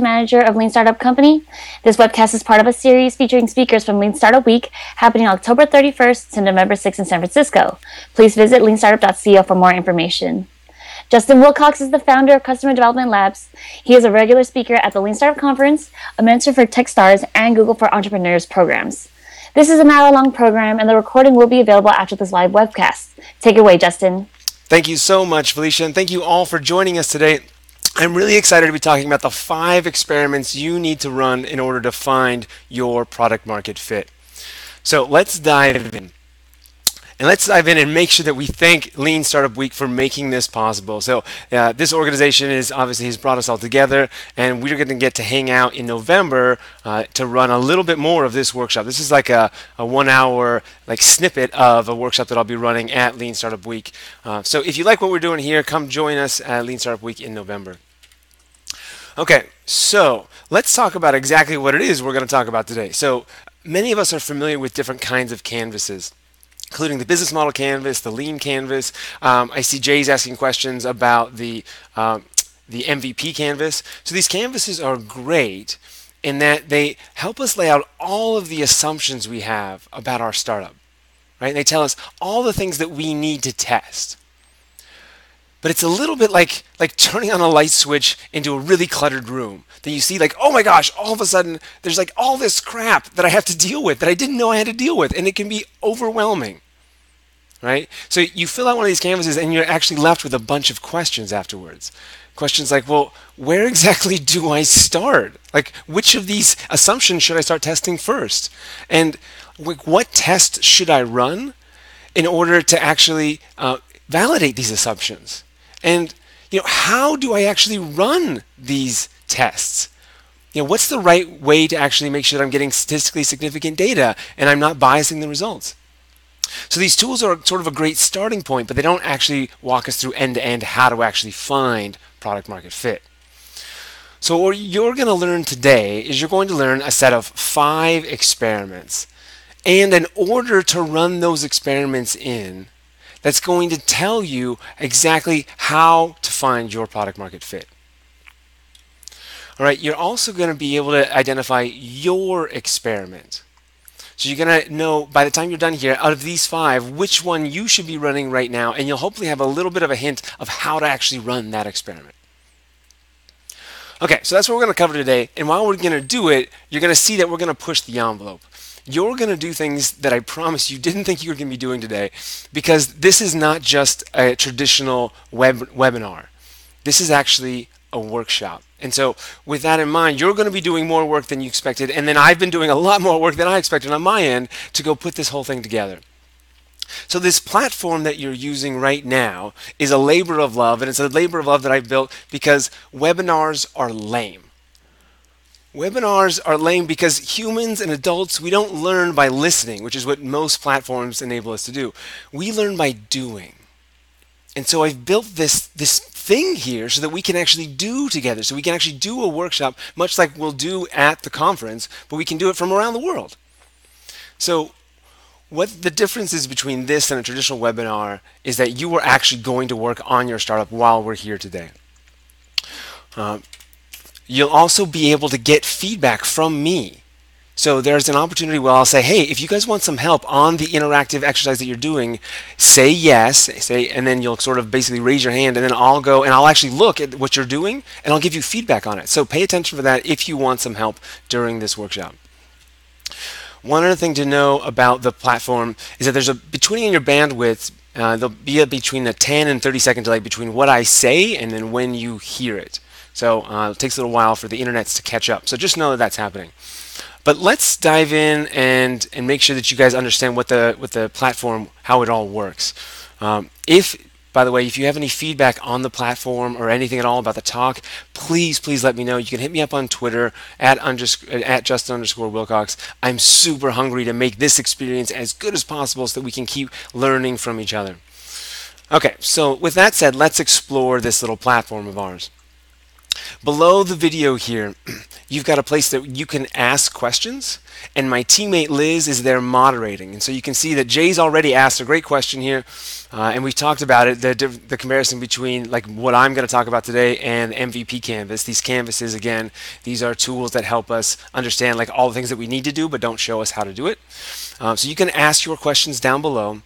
manager of Lean Startup Company. This webcast is part of a series featuring speakers from Lean Startup Week happening October 31st to November 6th in San Francisco. Please visit leanstartup.co for more information. Justin Wilcox is the founder of Customer Development Labs. He is a regular speaker at the Lean Startup Conference, a mentor for Techstars, and Google for Entrepreneurs programs. This is an hour long program, and the recording will be available after this live webcast. Take it away, Justin. Thank you so much, Felicia, and thank you all for joining us today. I'm really excited to be talking about the five experiments you need to run in order to find your product market fit. So let's dive in. And let's dive in and make sure that we thank Lean Startup Week for making this possible. So uh, this organization is obviously has brought us all together, and we're going to get to hang out in November uh, to run a little bit more of this workshop. This is like a, a one-hour like snippet of a workshop that I'll be running at Lean Startup Week. Uh, so if you like what we're doing here, come join us at Lean Startup Week in November. Okay, so let's talk about exactly what it is we're going to talk about today. So many of us are familiar with different kinds of canvases including the business model canvas, the lean canvas. Um, I see Jay's asking questions about the um, the MVP canvas. So these canvases are great in that they help us lay out all of the assumptions we have about our startup. Right? And they tell us all the things that we need to test. But it's a little bit like like turning on a light switch into a really cluttered room. Then you see like, oh my gosh, all of a sudden there's like all this crap that I have to deal with that I didn't know I had to deal with, and it can be overwhelming. Right? So you fill out one of these canvases and you're actually left with a bunch of questions afterwards. Questions like, well, where exactly do I start? Like, which of these assumptions should I start testing first? And like what test should I run in order to actually uh, validate these assumptions? And you know, how do I actually run these tests? You know, what's the right way to actually make sure that I'm getting statistically significant data and I'm not biasing the results? So these tools are sort of a great starting point, but they don't actually walk us through end to end how to actually find product market fit. So what you're going to learn today is you're going to learn a set of five experiments. And in order to run those experiments in, that's going to tell you exactly how to find your product market fit. All right, you're also going to be able to identify your experiment. So you're going to know by the time you're done here, out of these five, which one you should be running right now, and you'll hopefully have a little bit of a hint of how to actually run that experiment. Okay, so that's what we're going to cover today. And while we're going to do it, you're going to see that we're going to push the envelope you're going to do things that I promise you didn't think you were going to be doing today because this is not just a traditional web webinar. This is actually a workshop. And so with that in mind, you're going to be doing more work than you expected and then I've been doing a lot more work than I expected on my end to go put this whole thing together. So this platform that you're using right now is a labor of love and it's a labor of love that I built because webinars are lame. Webinars are lame because humans and adults, we don't learn by listening, which is what most platforms enable us to do. We learn by doing. And so I've built this, this thing here so that we can actually do together. So we can actually do a workshop, much like we'll do at the conference, but we can do it from around the world. So what the difference is between this and a traditional webinar is that you are actually going to work on your startup while we're here today. Uh, You'll also be able to get feedback from me. So there's an opportunity where I'll say, hey, if you guys want some help on the interactive exercise that you're doing, say yes, say, and then you'll sort of basically raise your hand, and then I'll go and I'll actually look at what you're doing, and I'll give you feedback on it. So pay attention for that if you want some help during this workshop. One other thing to know about the platform is that there's a between your bandwidth, uh, there'll be a between a 10 and 30 second delay between what I say and then when you hear it. So uh, it takes a little while for the internets to catch up. So just know that that's happening. But let's dive in and, and make sure that you guys understand what the, what the platform, how it all works. Um, if, by the way, if you have any feedback on the platform or anything at all about the talk, please, please let me know. You can hit me up on Twitter at, underscore, at Justin underscore Wilcox. I'm super hungry to make this experience as good as possible so that we can keep learning from each other. Okay, so with that said, let's explore this little platform of ours. Below the video here, you've got a place that you can ask questions, and my teammate Liz is there moderating. And so you can see that Jay's already asked a great question here, uh, and we've talked about it, the, the comparison between like what I'm going to talk about today and MVP Canvas. These canvases, again, these are tools that help us understand like all the things that we need to do, but don't show us how to do it. Um, so you can ask your questions down below.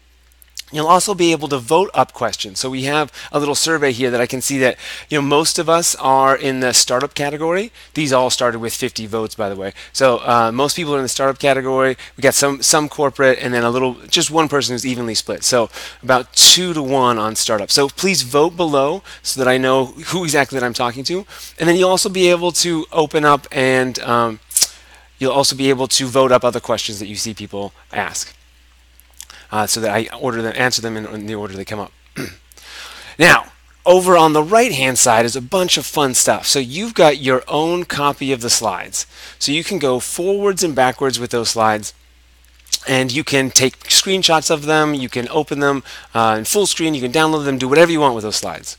You'll also be able to vote up questions. So we have a little survey here that I can see that you know most of us are in the startup category. These all started with 50 votes, by the way. So uh, most people are in the startup category. We got some some corporate, and then a little just one person who's evenly split. So about two to one on startup. So please vote below so that I know who exactly that I'm talking to, and then you'll also be able to open up and um, you'll also be able to vote up other questions that you see people ask uh, so that I order them, answer them in, in the order they come up. now, over on the right hand side is a bunch of fun stuff. So you've got your own copy of the slides. So you can go forwards and backwards with those slides. And you can take screenshots of them, you can open them uh, in full screen, you can download them, do whatever you want with those slides.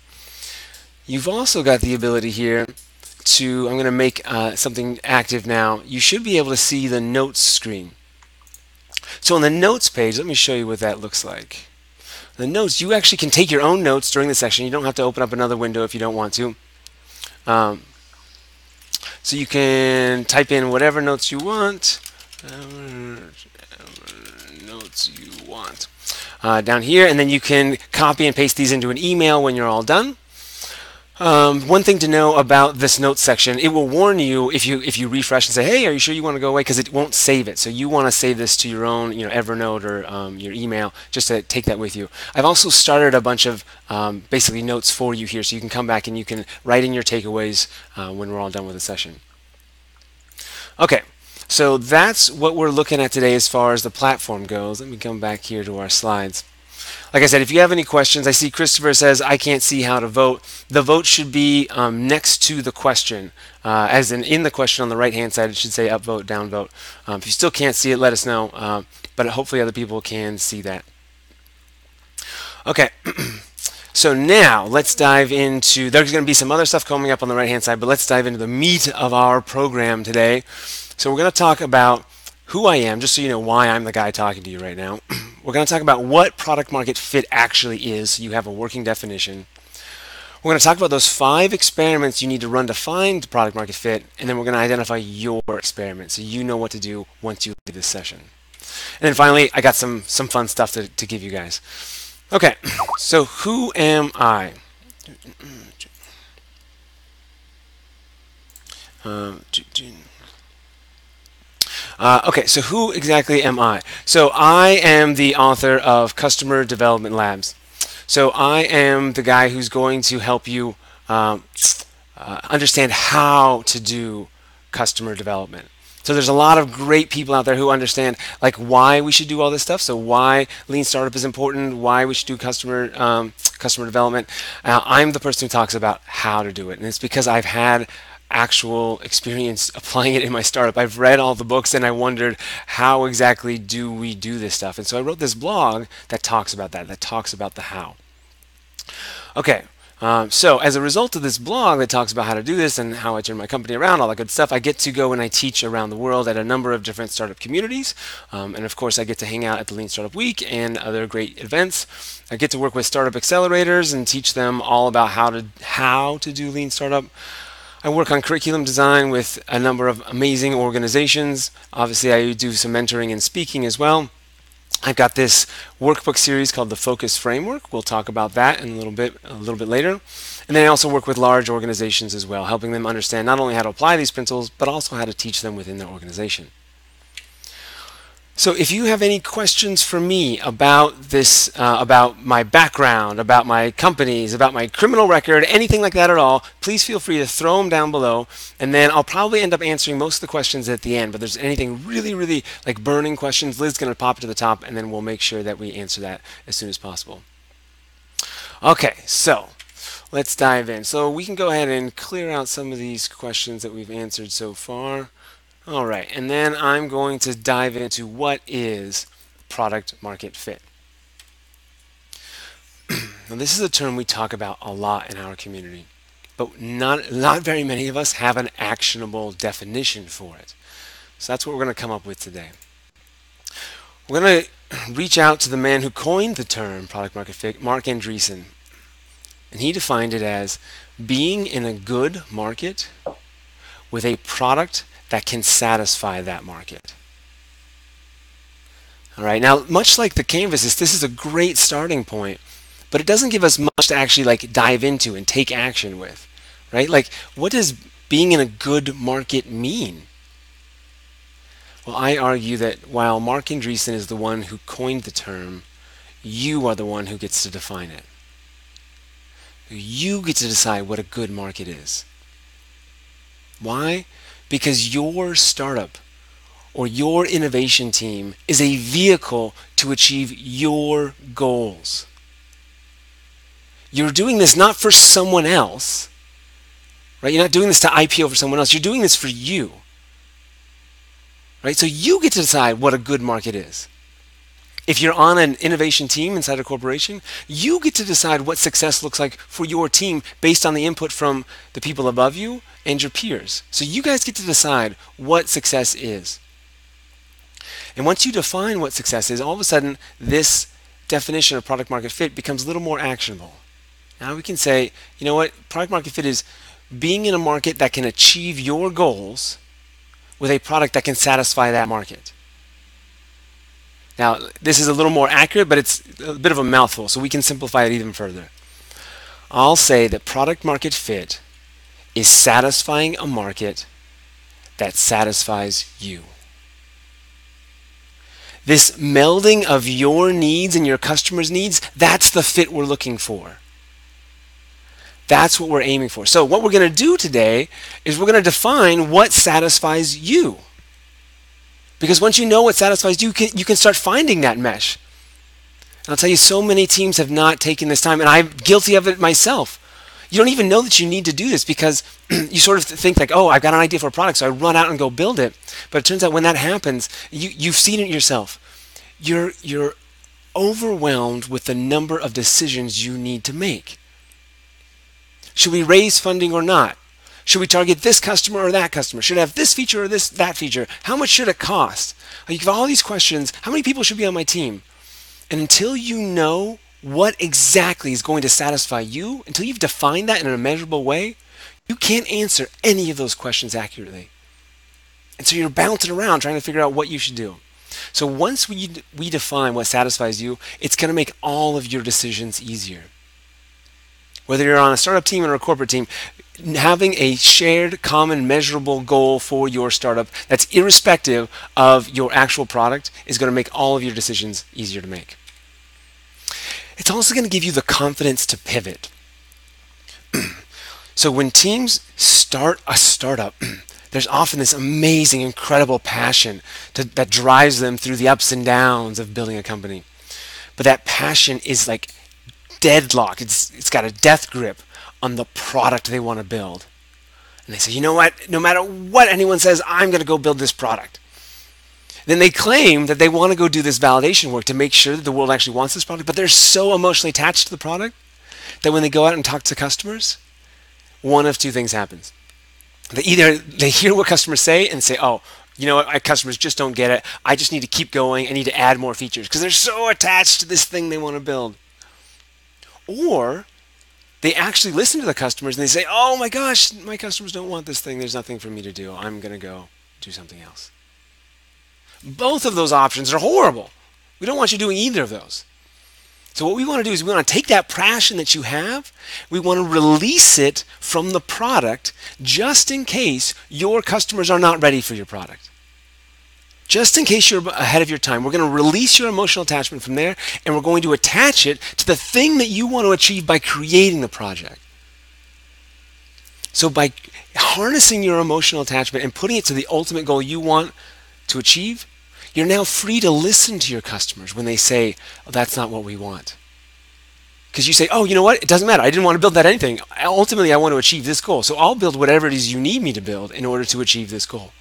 You've also got the ability here to, I'm going to make uh, something active now. You should be able to see the notes screen. So on the notes page, let me show you what that looks like. The notes, you actually can take your own notes during the section. You don't have to open up another window if you don't want to. Um, so you can type in whatever notes you want. Notes you want. Uh, down here, and then you can copy and paste these into an email when you're all done. Um, one thing to know about this notes section, it will warn you if you if you refresh and say, "Hey, are you sure you want to go away?" Because it won't save it. So you want to save this to your own, you know, Evernote or um, your email, just to take that with you. I've also started a bunch of um, basically notes for you here, so you can come back and you can write in your takeaways uh, when we're all done with the session. Okay, so that's what we're looking at today as far as the platform goes. Let me come back here to our slides. Like I said, if you have any questions, I see Christopher says, I can't see how to vote. The vote should be um, next to the question. Uh, as in, in the question on the right hand side, it should say upvote, downvote. Um, if you still can't see it, let us know. Uh, but hopefully other people can see that. Okay. So now let's dive into, there's going to be some other stuff coming up on the right hand side, but let's dive into the meat of our program today. So we're going to talk about who I am, just so you know why I'm the guy talking to you right now. We're going to talk about what product market fit actually is, so you have a working definition. We're going to talk about those five experiments you need to run to find product market fit, and then we're going to identify your experiment so you know what to do once you leave this session. And then finally, I got some, some fun stuff to, to give you guys. Okay, so who am I? Um, uh, okay, so who exactly am I? So I am the author of Customer Development Labs. So I am the guy who's going to help you um, uh, understand how to do customer development. So there's a lot of great people out there who understand like why we should do all this stuff. So why lean startup is important, why we should do customer um, customer development. Uh, I'm the person who talks about how to do it, and it's because I've had actual experience applying it in my startup. I've read all the books and I wondered how exactly do we do this stuff. And so I wrote this blog that talks about that, that talks about the how. Okay, um, so as a result of this blog that talks about how to do this and how I turn my company around, all that good stuff, I get to go and I teach around the world at a number of different startup communities. Um, and of course, I get to hang out at the Lean Startup Week and other great events. I get to work with startup accelerators and teach them all about how to how to do Lean Startup. I work on curriculum design with a number of amazing organizations. Obviously, I do some mentoring and speaking as well. I've got this workbook series called the Focus Framework. We'll talk about that in a little bit a little bit later. And then I also work with large organizations as well, helping them understand not only how to apply these principles, but also how to teach them within their organization. So if you have any questions for me about this, uh, about my background, about my companies, about my criminal record, anything like that at all, please feel free to throw them down below. And then I'll probably end up answering most of the questions at the end. But if there's anything really, really like burning questions, Liz's going to pop it to the top, and then we'll make sure that we answer that as soon as possible. Okay, so let's dive in. So we can go ahead and clear out some of these questions that we've answered so far. All right, and then I'm going to dive into what is product market fit. now, this is a term we talk about a lot in our community. but not, not very many of us have an actionable definition for it. So that's what we're going to come up with today. We're going to reach out to the man who coined the term product market fit, Marc Andreessen. And he defined it as being in a good market with a product that can satisfy that market. All right, now much like the canvas, this is a great starting point, but it doesn't give us much to actually like dive into and take action with, right? Like, what does being in a good market mean? Well, I argue that while Marc Andreessen is the one who coined the term, you are the one who gets to define it. You get to decide what a good market is. Why? Because your startup or your innovation team is a vehicle to achieve your goals. You're doing this not for someone else, right? You're not doing this to IPO for someone else. You're doing this for you. Right? So you get to decide what a good market is. If you're on an innovation team inside a corporation, you get to decide what success looks like for your team based on the input from the people above you and your peers. So you guys get to decide what success is. And once you define what success is, all of a sudden this definition of product market fit becomes a little more actionable. Now we can say, you know what, product market fit is being in a market that can achieve your goals with a product that can satisfy that market. Now, this is a little more accurate, but it's a bit of a mouthful, so we can simplify it even further. I'll say that product market fit is satisfying a market that satisfies you. This melding of your needs and your customers' needs, that's the fit we're looking for. That's what we're aiming for. So what we're going to do today is we're going to define what satisfies you. Because once you know what satisfies you, you can, you can start finding that mesh. And I'll tell you, so many teams have not taken this time, and I'm guilty of it myself. You don't even know that you need to do this because you sort of think like, oh, I've got an idea for a product, so I run out and go build it. But it turns out when that happens, you, you've seen it yourself. You're, you're overwhelmed with the number of decisions you need to make. Should we raise funding or not? Should we target this customer or that customer? Should I have this feature or this that feature? How much should it cost? You have all these questions. How many people should be on my team? And until you know what exactly is going to satisfy you, until you've defined that in a measurable way, you can't answer any of those questions accurately. And so you're bouncing around trying to figure out what you should do. So once we, we define what satisfies you, it's going to make all of your decisions easier whether you're on a startup team or a corporate team, having a shared, common, measurable goal for your startup that's irrespective of your actual product is going to make all of your decisions easier to make. It's also going to give you the confidence to pivot. so when teams start a startup, there's often this amazing, incredible passion to, that drives them through the ups and downs of building a company. But that passion is like deadlocked. It's, it's got a death grip on the product they want to build. And they say, you know what? No matter what anyone says, I'm going to go build this product. Then they claim that they want to go do this validation work to make sure that the world actually wants this product, but they're so emotionally attached to the product that when they go out and talk to customers, one of two things happens. They either they hear what customers say and say, "Oh, you know what? My customers just don't get it. I just need to keep going. I need to add more features because they're so attached to this thing they want to build." Or they actually listen to the customers and they say, oh my gosh, my customers don't want this thing. There's nothing for me to do. I'm going to go do something else. Both of those options are horrible. We don't want you doing either of those. So what we want to do is we want to take that passion that you have, we want to release it from the product just in case your customers are not ready for your product just in case you're ahead of your time, we're going to release your emotional attachment from there and we're going to attach it to the thing that you want to achieve by creating the project. So, by harnessing your emotional attachment and putting it to the ultimate goal you want to achieve, you're now free to listen to your customers when they say, oh, That's not what we want. Because you say, Oh, you know what? It doesn't matter. I didn't want to build that anything. Ultimately, I want to achieve this goal. So, I'll build whatever it is you need me to build in order to achieve this goal.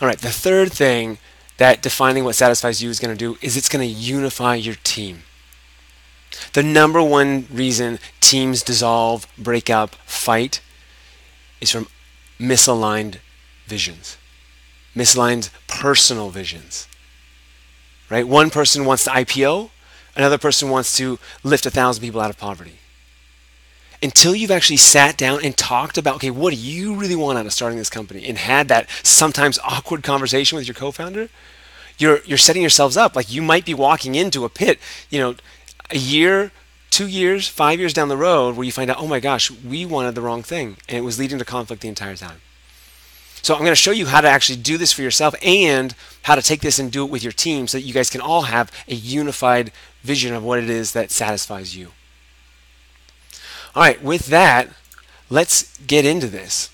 All right, the third thing that defining what satisfies you is going to do is it's going to unify your team. The number one reason teams dissolve, break up, fight is from misaligned visions, misaligned personal visions. Right? One person wants to IPO, another person wants to lift a thousand people out of poverty. Until you've actually sat down and talked about, okay, what do you really want out of starting this company, and had that sometimes awkward conversation with your co-founder, you're you're setting yourselves up like you might be walking into a pit, you know, a year, two years, five years down the road where you find out, oh my gosh, we wanted the wrong thing, and it was leading to conflict the entire time. So I'm going to show you how to actually do this for yourself and how to take this and do it with your team so that you guys can all have a unified vision of what it is that satisfies you. All right, with that, let's get into this.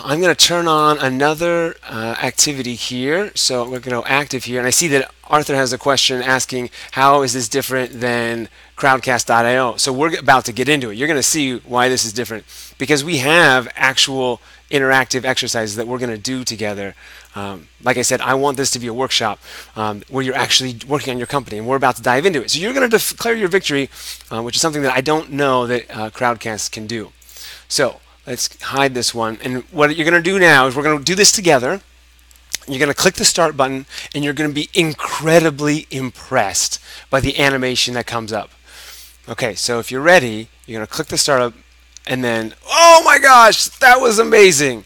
I'm going to turn on another uh, activity here. So we're going to go active here. And I see that Arthur has a question asking, how is this different than crowdcast.io? So we're about to get into it. You're going to see why this is different because we have actual interactive exercises that we're going to do together. Um, like I said, I want this to be a workshop um, where you're actually working on your company, and we're about to dive into it. So you're going to declare your victory, uh, which is something that I don't know that uh, Crowdcast can do. So let's hide this one. And what you're going to do now is we're going to do this together. You're going to click the start button, and you're going to be incredibly impressed by the animation that comes up. Okay, so if you're ready, you're going to click the start up, and then, oh my gosh, that was amazing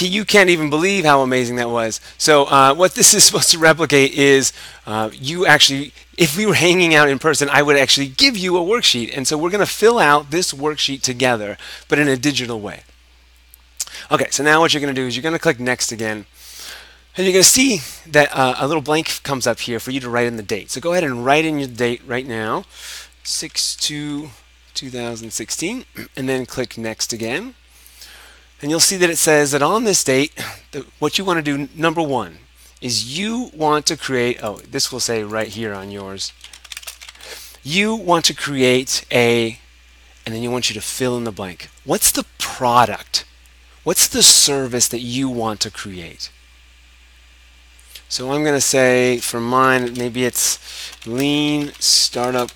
you can't even believe how amazing that was. So uh, what this is supposed to replicate is uh, you actually, if we were hanging out in person, I would actually give you a worksheet. And so we're going to fill out this worksheet together, but in a digital way. Okay, so now what you're going to do is you're going to click next again. And you're going to see that uh, a little blank comes up here for you to write in the date. So go ahead and write in your date right now, 6 2 2016, and then click next again and you'll see that it says that on this date, what you want to do, number one, is you want to create, oh, this will say right here on yours, you want to create a, and then you want you to fill in the blank. What's the product? What's the service that you want to create? So I'm going to say for mine, maybe it's lean startup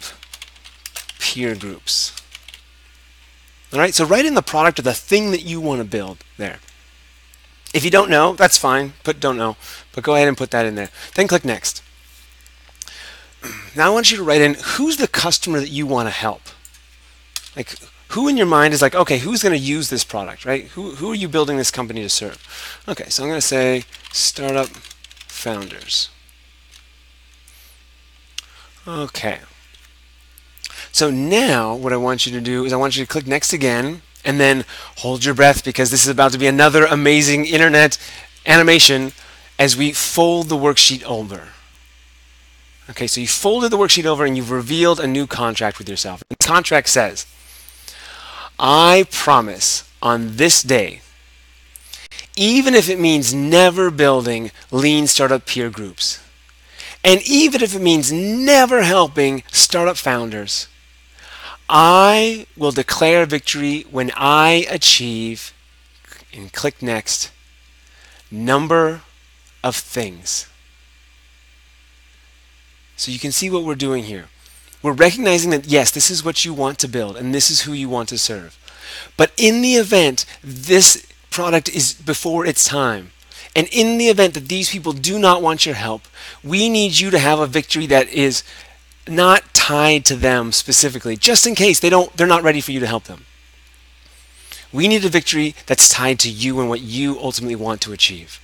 peer groups. All right, so write in the product or the thing that you want to build there. If you don't know, that's fine. Put don't know, but go ahead and put that in there. Then click next. Now I want you to write in who's the customer that you want to help. Like who in your mind is like, okay, who's going to use this product, right? Who who are you building this company to serve? Okay, so I'm going to say startup founders. Okay. So now what I want you to do is I want you to click next again and then hold your breath because this is about to be another amazing internet animation as we fold the worksheet over. Okay, so you folded the worksheet over and you've revealed a new contract with yourself. The contract says, I promise on this day, even if it means never building lean startup peer groups, and even if it means never helping startup founders, I will declare victory when I achieve, and click next, number of things. So you can see what we're doing here. We're recognizing that, yes, this is what you want to build and this is who you want to serve. But in the event this product is before its time, and in the event that these people do not want your help, we need you to have a victory that is not tied to them specifically, just in case they don't they're not ready for you to help them. We need a victory that's tied to you and what you ultimately want to achieve.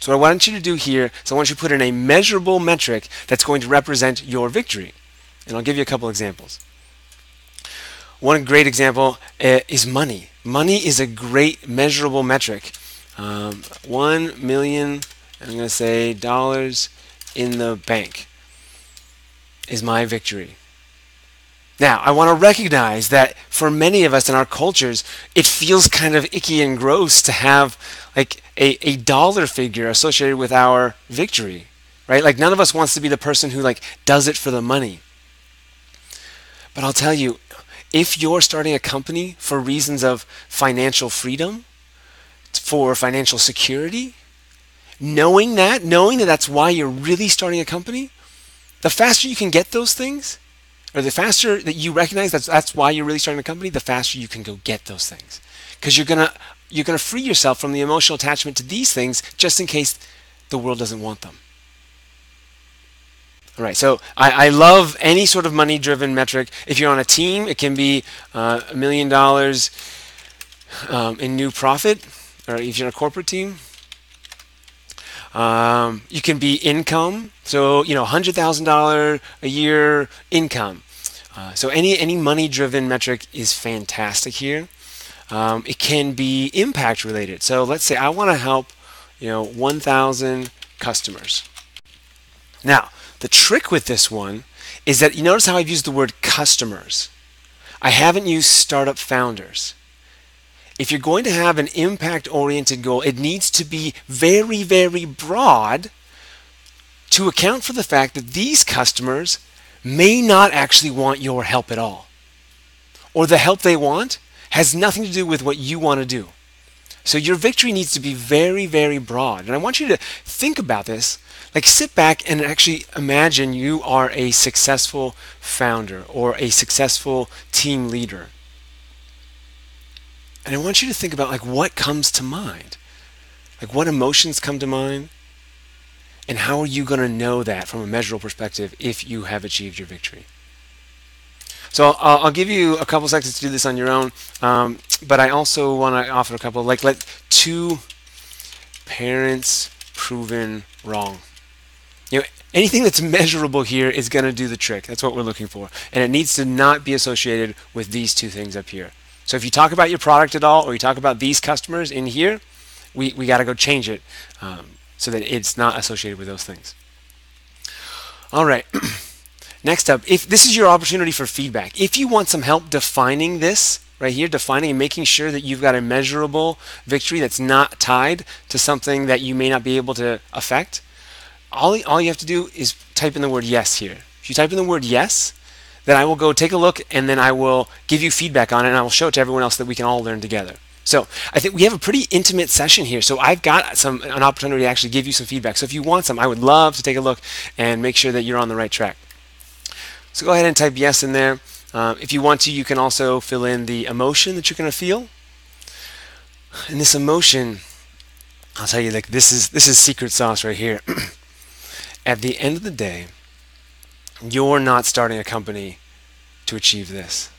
So what I want you to do here is I want you to put in a measurable metric that's going to represent your victory. And I'll give you a couple examples. One great example uh, is money. Money is a great measurable metric. Um, One million, I'm going to say dollars in the bank is my victory. Now, I want to recognize that for many of us in our cultures, it feels kind of icky and gross to have like a, a dollar figure associated with our victory, right? Like none of us wants to be the person who like does it for the money. But I'll tell you, if you're starting a company for reasons of financial freedom, for financial security, knowing that, knowing that that's why you're really starting a company, the faster you can get those things, or the faster that you recognize that's that's why you're really starting a company, the faster you can go get those things. Because you're gonna you're gonna free yourself from the emotional attachment to these things just in case the world doesn't want them. All right, so I, I love any sort of money driven metric. If you're on a team, it can be uh, a million dollars um, in new profit, or if you're on a corporate team. Um, you can be income, so you know, hundred thousand dollar a year income. Uh, so any any money driven metric is fantastic here. Um, it can be impact related. So let's say I want to help, you know, 1,000 customers. Now, the trick with this one is that you notice how I've used the word customers. I haven't used startup founders. If you're going to have an impact oriented goal, it needs to be very, very broad to account for the fact that these customers may not actually want your help at all. Or the help they want has nothing to do with what you want to do. So your victory needs to be very, very broad. And I want you to think about this like sit back and actually imagine you are a successful founder or a successful team leader. And I want you to think about like what comes to mind. Like what emotions come to mind? And how are you going to know that from a measurable perspective if you have achieved your victory? So I'll, I'll give you a couple seconds to do this on your own, um, but I also want to offer a couple like let two parents proven wrong. You know, anything that's measurable here is going to do the trick. That's what we're looking for. And it needs to not be associated with these two things up here. So if you talk about your product at all, or you talk about these customers in here, we, we got to go change it um, so that it's not associated with those things. All right. Next up, if this is your opportunity for feedback, if you want some help defining this right here, defining and making sure that you've got a measurable victory that's not tied to something that you may not be able to affect, all, all you have to do is type in the word yes here. If you type in the word yes, then I will go take a look and then I will give you feedback on it and I will show it to everyone else that we can all learn together. So I think we have a pretty intimate session here. So I've got some an opportunity to actually give you some feedback. So if you want some, I would love to take a look and make sure that you're on the right track. So go ahead and type yes in there. Uh, if you want to, you can also fill in the emotion that you're going to feel. And this emotion, I'll tell you, like this is this is secret sauce right here. At the end of the day, you're not starting a company to achieve this.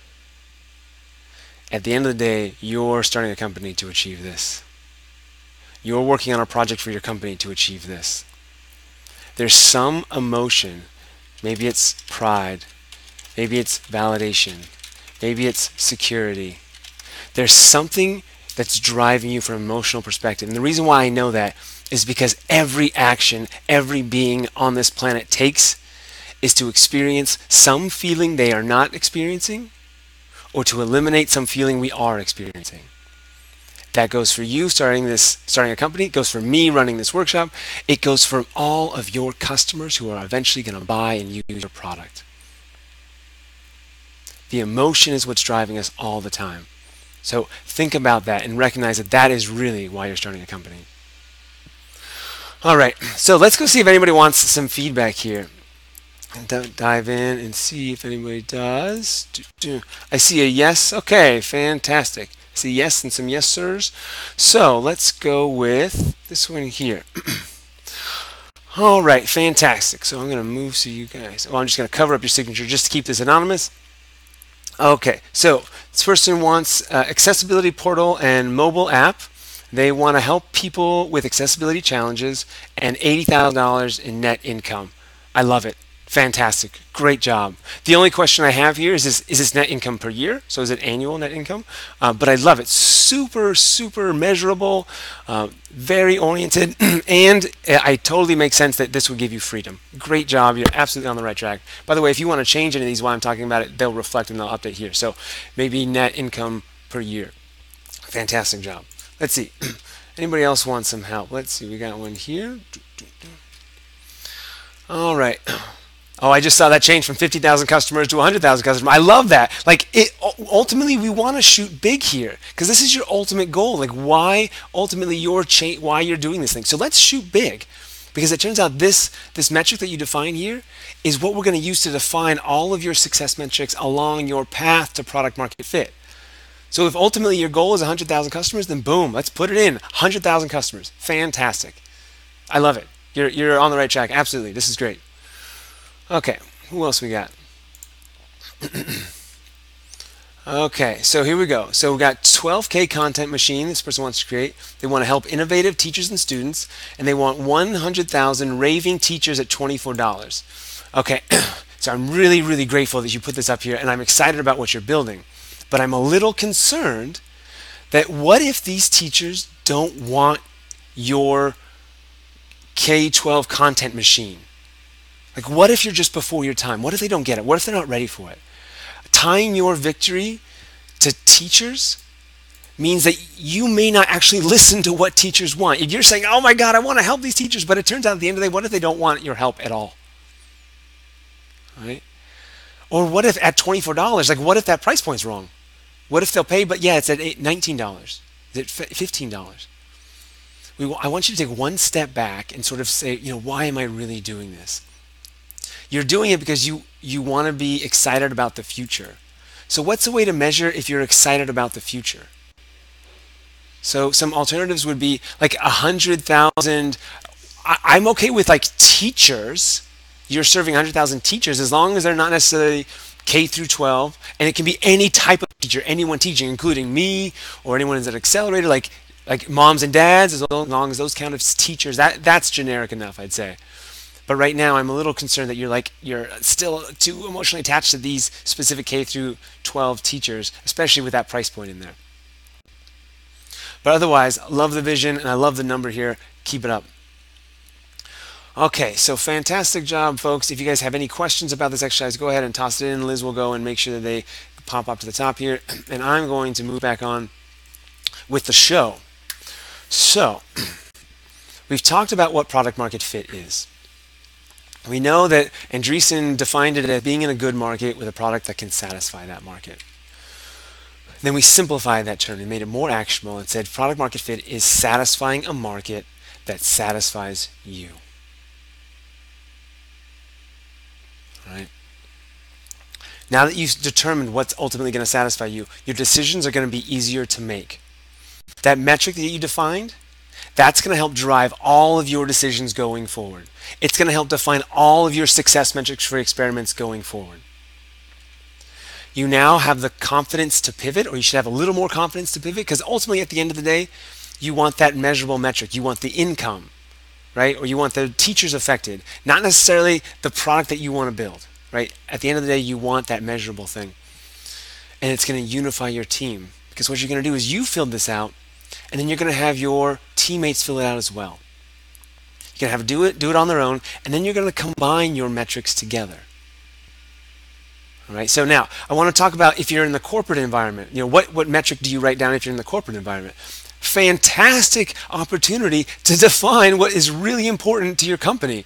At the end of the day, you're starting a company to achieve this. You're working on a project for your company to achieve this. There's some emotion, maybe it's pride, maybe it's validation, maybe it's security. There's something that's driving you from an emotional perspective. And the reason why I know that is because every action every being on this planet takes is to experience some feeling they are not experiencing or to eliminate some feeling we are experiencing. That goes for you starting this starting a company, it goes for me running this workshop, it goes for all of your customers who are eventually going to buy and use your product. The emotion is what's driving us all the time. So think about that and recognize that that is really why you're starting a company. All right, so let's go see if anybody wants some feedback here. Dive in and see if anybody does. I see a yes. Okay, fantastic. I see yes and some yes sirs. So let's go with this one here. All right, fantastic. So I'm going to move so you guys. Oh, I'm just going to cover up your signature just to keep this anonymous. Okay, so this person wants uh, accessibility portal and mobile app. They want to help people with accessibility challenges and $80,000 in net income. I love it. Fantastic. Great job. The only question I have here is this, is this net income per year? So is it annual net income? Uh, but I love it. Super, super measurable, uh, very oriented, and I totally make sense that this would give you freedom. Great job. You're absolutely on the right track. By the way, if you want to change any of these while I'm talking about it, they'll reflect and they'll update here. So maybe net income per year. Fantastic job. Let's see. Anybody else want some help? Let's see. We got one here. All right. Oh, I just saw that change from 50,000 customers to 100,000 customers. I love that. Like, it, ultimately, we want to shoot big here because this is your ultimate goal. Like, why ultimately your cha- why you're doing this thing. So let's shoot big. Because it turns out this, this metric that you define here is what we're going to use to define all of your success metrics along your path to product market fit. So if ultimately your goal is 100,000 customers, then boom, let's put it in 100,000 customers. Fantastic. I love it. You're, you're on the right track. Absolutely. This is great. Okay, who else we got? okay, so here we go. So we got 12K content machine this person wants to create. They want to help innovative teachers and students, and they want 100,000 raving teachers at $24. Okay, so I'm really, really grateful that you put this up here, and I'm excited about what you're building. But I'm a little concerned that what if these teachers don't want your K 12 content machine? Like, what if you're just before your time? What if they don't get it? What if they're not ready for it? Tying your victory to teachers means that you may not actually listen to what teachers want. You're saying, oh my God, I want to help these teachers, but it turns out at the end of the day, what if they don't want your help at all? Right? Or what if at $24, like what if that price point's wrong? What if they'll pay, but yeah, it's at $19. Is it $15? We, I want you to take one step back and sort of say, you know, why am I really doing this? You're doing it because you, you want to be excited about the future. So what's a way to measure if you're excited about the future? So some alternatives would be like a hundred thousand. I'm okay with like teachers. You're serving hundred thousand teachers as long as they're not necessarily K through 12, and it can be any type of teacher, anyone teaching, including me or anyone that's an accelerator, like like moms and dads, as long as those count as teachers. That that's generic enough, I'd say. But right now, I'm a little concerned that you're like you're still too emotionally attached to these specific K through 12 teachers, especially with that price point in there. But otherwise, love the vision and I love the number here. Keep it up. Okay, so fantastic job, folks. If you guys have any questions about this exercise, go ahead and toss it in. Liz will go and make sure that they pop up to the top here. And I'm going to move back on with the show. So, we've talked about what product market fit is. We know that Andreessen defined it as being in a good market with a product that can satisfy that market. Then we simplified that term and made it more actionable and said product market fit is satisfying a market that satisfies you. Right? Now that you've determined what's ultimately going to satisfy you, your decisions are going to be easier to make. That metric that you defined, that's going to help drive all of your decisions going forward. It's going to help define all of your success metrics for experiments going forward. You now have the confidence to pivot, or you should have a little more confidence to pivot, because ultimately at the end of the day, you want that measurable metric. You want the income, right? Or you want the teachers affected, not necessarily the product that you want to build, right? At the end of the day, you want that measurable thing. And it's going to unify your team. Because what you're going to do is you filled this out, and then you're going to have your teammates fill it out as well. You're going to have do it, do it on their own, and then you're going to combine your metrics together. All right. So now I want to talk about if you're in the corporate environment. You know, what what metric do you write down if you're in the corporate environment? Fantastic opportunity to define what is really important to your company.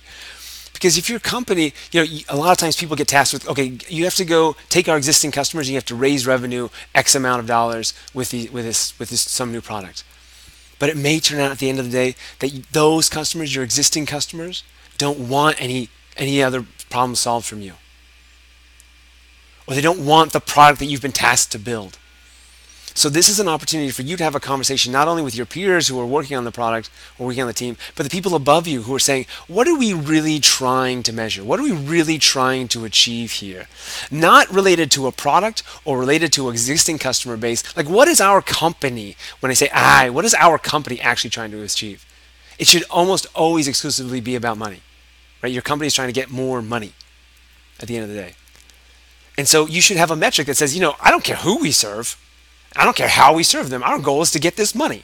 Because if your company, you know, a lot of times people get tasked with, okay, you have to go take our existing customers, and you have to raise revenue X amount of dollars with the with this with this some new product. But it may turn out at the end of the day that those customers, your existing customers, don't want any any other problem solved from you. Or they don't want the product that you've been tasked to build. So this is an opportunity for you to have a conversation not only with your peers who are working on the product or working on the team, but the people above you who are saying, what are we really trying to measure? What are we really trying to achieve here? Not related to a product or related to existing customer base. Like what is our company, when I say I, what is our company actually trying to achieve? It should almost always exclusively be about money. Right? Your company is trying to get more money at the end of the day. And so you should have a metric that says, you know, I don't care who we serve. I don't care how we serve them. Our goal is to get this money.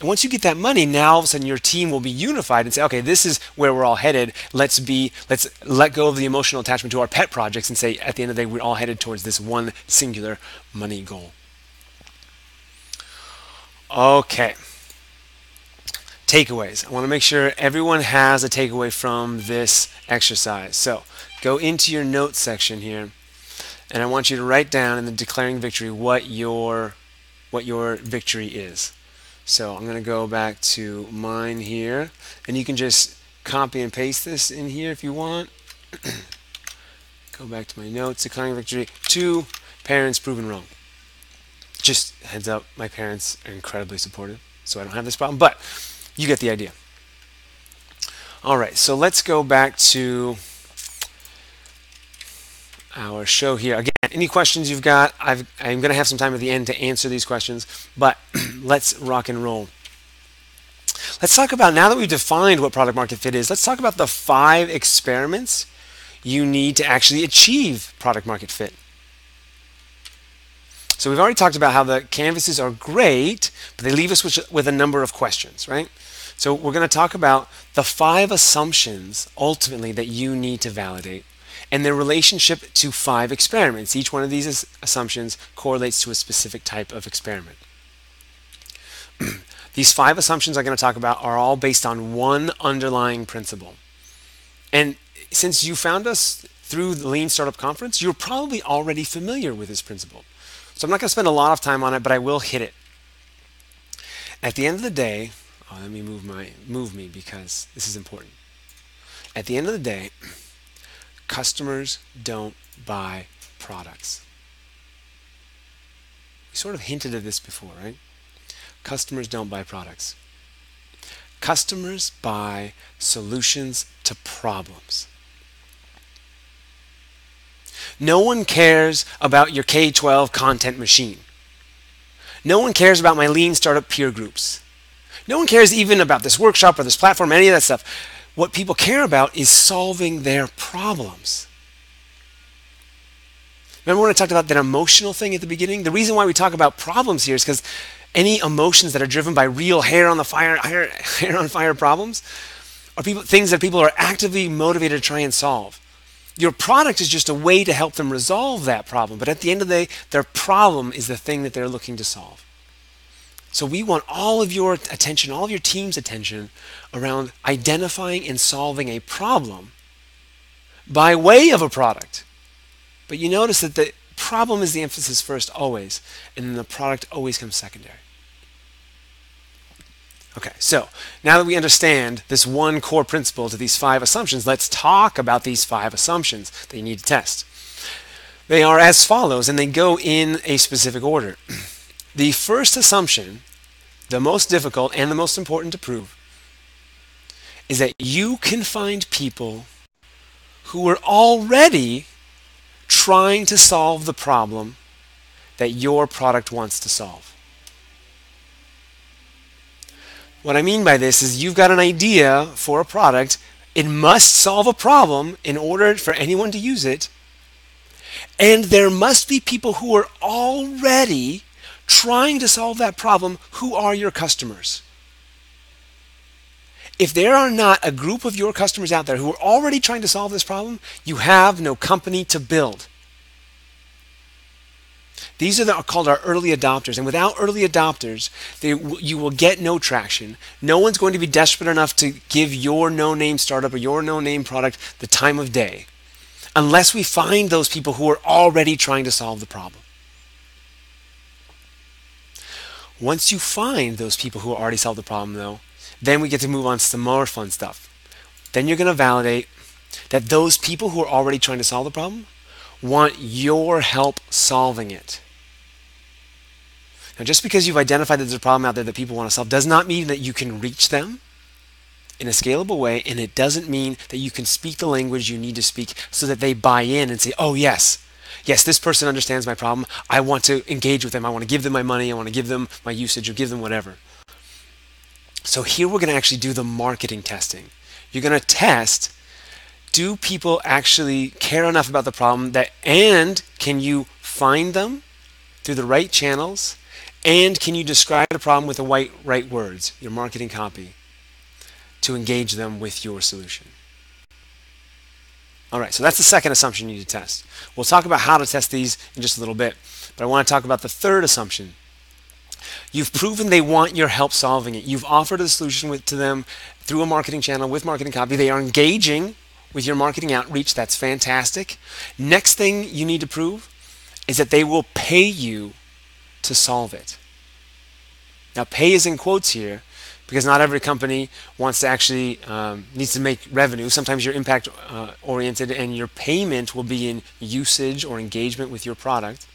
And once you get that money, now all of a sudden your team will be unified and say, okay, this is where we're all headed. Let's be, let's let go of the emotional attachment to our pet projects and say, at the end of the day, we're all headed towards this one singular money goal. Okay. Takeaways. I want to make sure everyone has a takeaway from this exercise. So go into your notes section here and I want you to write down in the declaring victory what your what your victory is. So I'm going to go back to mine here, and you can just copy and paste this in here if you want. Go back to my notes. declaring victory. Two parents proven wrong. Just heads up, my parents are incredibly supportive, so I don't have this problem. But you get the idea. All right, so let's go back to our show here. Again, any questions you've got, i am going to have some time at the end to answer these questions, but let's rock and roll. Let's talk about, now that we've defined what product market fit is, let's talk about the five experiments you need to actually achieve product market fit. So we've already talked about how the canvases are great, but they leave us with, with a number of questions, right? So we're going to talk about the five assumptions ultimately that you need to validate and their relationship to five experiments. Each one of these assumptions correlates to a specific type of experiment. these five assumptions I'm going to talk about are all based on one underlying principle. And since you found us through the Lean Startup Conference, you're probably already familiar with this principle. So I'm not going to spend a lot of time on it, but I will hit it. At the end of the day, oh, let me move my move me because this is important. At the end of the day, customers don't buy products. We sort of hinted at this before, right? Customers don't buy products. Customers buy solutions to problems. No one cares about your K 12 content machine. No one cares about my lean startup peer groups. No one cares even about this workshop or this platform, any of that stuff. What people care about is solving their problems. Remember when I talked about that emotional thing at the beginning? The reason why we talk about problems here is because any emotions that are driven by real hair on the fire, hair, hair on fire problems are people, things that people are actively motivated to try and solve. Your product is just a way to help them resolve that problem, but at the end of the day, their problem is the thing that they're looking to solve. So we want all of your attention, all of your team's attention around identifying and solving a problem by way of a product. But you notice that the problem is the emphasis first always, and then the product always comes secondary. Okay, so now that we understand this one core principle to these five assumptions, let's talk about these five assumptions that you need to test. They are as follows, and they go in a specific order. The first assumption, the most difficult and the most important to prove, is that you can find people who are already trying to solve the problem that your product wants to solve. What I mean by this is you've got an idea for a product, it must solve a problem in order for anyone to use it, and there must be people who are already trying to solve that problem, who are your customers? If there are not a group of your customers out there who are already trying to solve this problem, you have no company to build. These are, the, are called our early adopters. And without early adopters, they, you will get no traction. No one's going to be desperate enough to give your no name startup or your no name product the time of day unless we find those people who are already trying to solve the problem. Once you find those people who already solved the problem, though, then we get to move on to some more fun stuff. Then you're going to validate that those people who are already trying to solve the problem want your help solving it. Now, just because you've identified that there's a problem out there that people want to solve does not mean that you can reach them in a scalable way, and it doesn't mean that you can speak the language you need to speak so that they buy in and say, oh, yes, yes, this person understands my problem. I want to engage with them. I want to give them my money. I want to give them my usage or give them whatever. So here we're going to actually do the marketing testing. You're going to test do people actually care enough about the problem that and can you find them through the right channels and can you describe the problem with the right, right words, your marketing copy, to engage them with your solution? All right, so that's the second assumption you need to test. We'll talk about how to test these in just a little bit, but I want to talk about the third assumption. You've proven they want your help solving it. You've offered a solution with, to them through a marketing channel with marketing copy. They are engaging with your marketing outreach. That's fantastic. Next thing you need to prove is that they will pay you to solve it. Now, pay is in quotes here because not every company wants to actually um, needs to make revenue. Sometimes you're impact uh, oriented and your payment will be in usage or engagement with your product.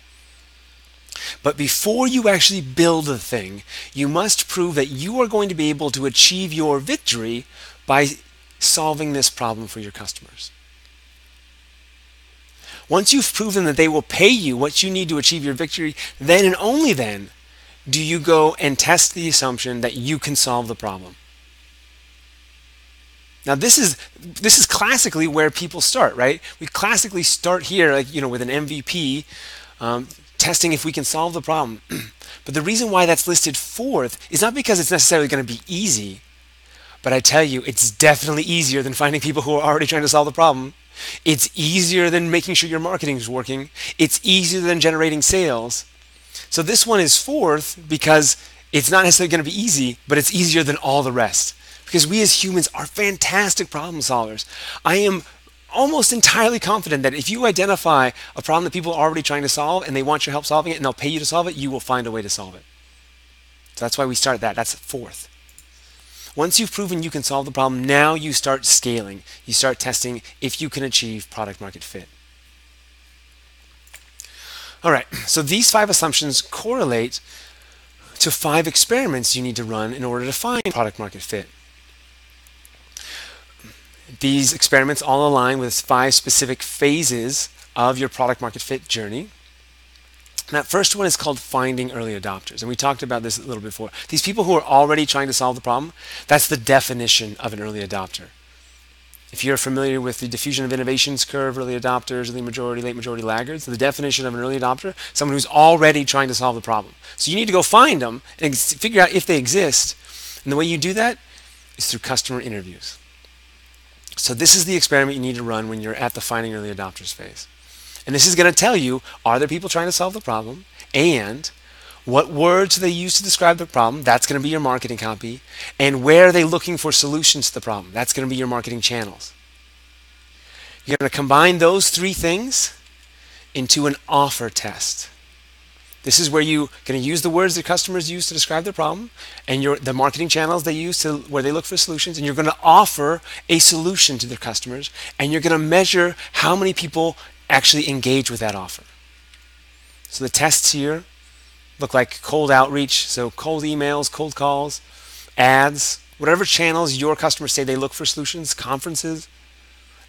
But before you actually build a thing, you must prove that you are going to be able to achieve your victory by solving this problem for your customers. Once you've proven that they will pay you what you need to achieve your victory, then and only then do you go and test the assumption that you can solve the problem. Now this is this is classically where people start, right? We classically start here, like you know, with an MVP, um, testing if we can solve the problem. but the reason why that's listed fourth is not because it's necessarily going to be easy, but I tell you, it's definitely easier than finding people who are already trying to solve the problem. It's easier than making sure your marketing is working. It's easier than generating sales. So this one is fourth because it's not necessarily going to be easy, but it's easier than all the rest. Because we as humans are fantastic problem solvers. I am almost entirely confident that if you identify a problem that people are already trying to solve and they want your help solving it and they'll pay you to solve it, you will find a way to solve it. So that's why we start that. That's fourth. Once you've proven you can solve the problem, now you start scaling. You start testing if you can achieve product market fit. All right, so these five assumptions correlate to five experiments you need to run in order to find product market fit. These experiments all align with five specific phases of your product market fit journey. that first one is called finding early adopters. And we talked about this a little before. These people who are already trying to solve the problem, that's the definition of an early adopter. If you're familiar with the diffusion of innovations curve, early adopters, early majority, late majority laggards, the definition of an early adopter, someone who's already trying to solve the problem. So you need to go find them and figure out if they exist. And the way you do that is through customer interviews. So this is the experiment you need to run when you're at the finding early adopters phase. And this is going to tell you, are there people trying to solve the problem? And what words they use to describe the problem? That's going to be your marketing copy. And where are they looking for solutions to the problem? That's going to be your marketing channels. You're going to combine those three things into an offer test. This is where you're going to use the words that customers use to describe their problem and your, the marketing channels they use to where they look for solutions and you're going to offer a solution to their customers and you're going to measure how many people actually engage with that offer. So the tests here look like cold outreach, so cold emails, cold calls, ads, whatever channels your customers say they look for solutions, conferences.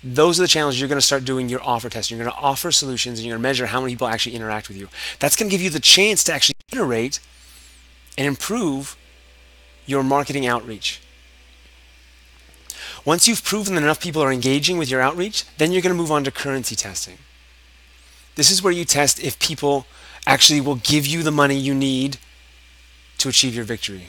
Those are the channels you're going to start doing your offer test. You're going to offer solutions and you're going to measure how many people actually interact with you. That's going to give you the chance to actually iterate and improve your marketing outreach. Once you've proven that enough people are engaging with your outreach, then you're going to move on to currency testing. This is where you test if people actually will give you the money you need to achieve your victory.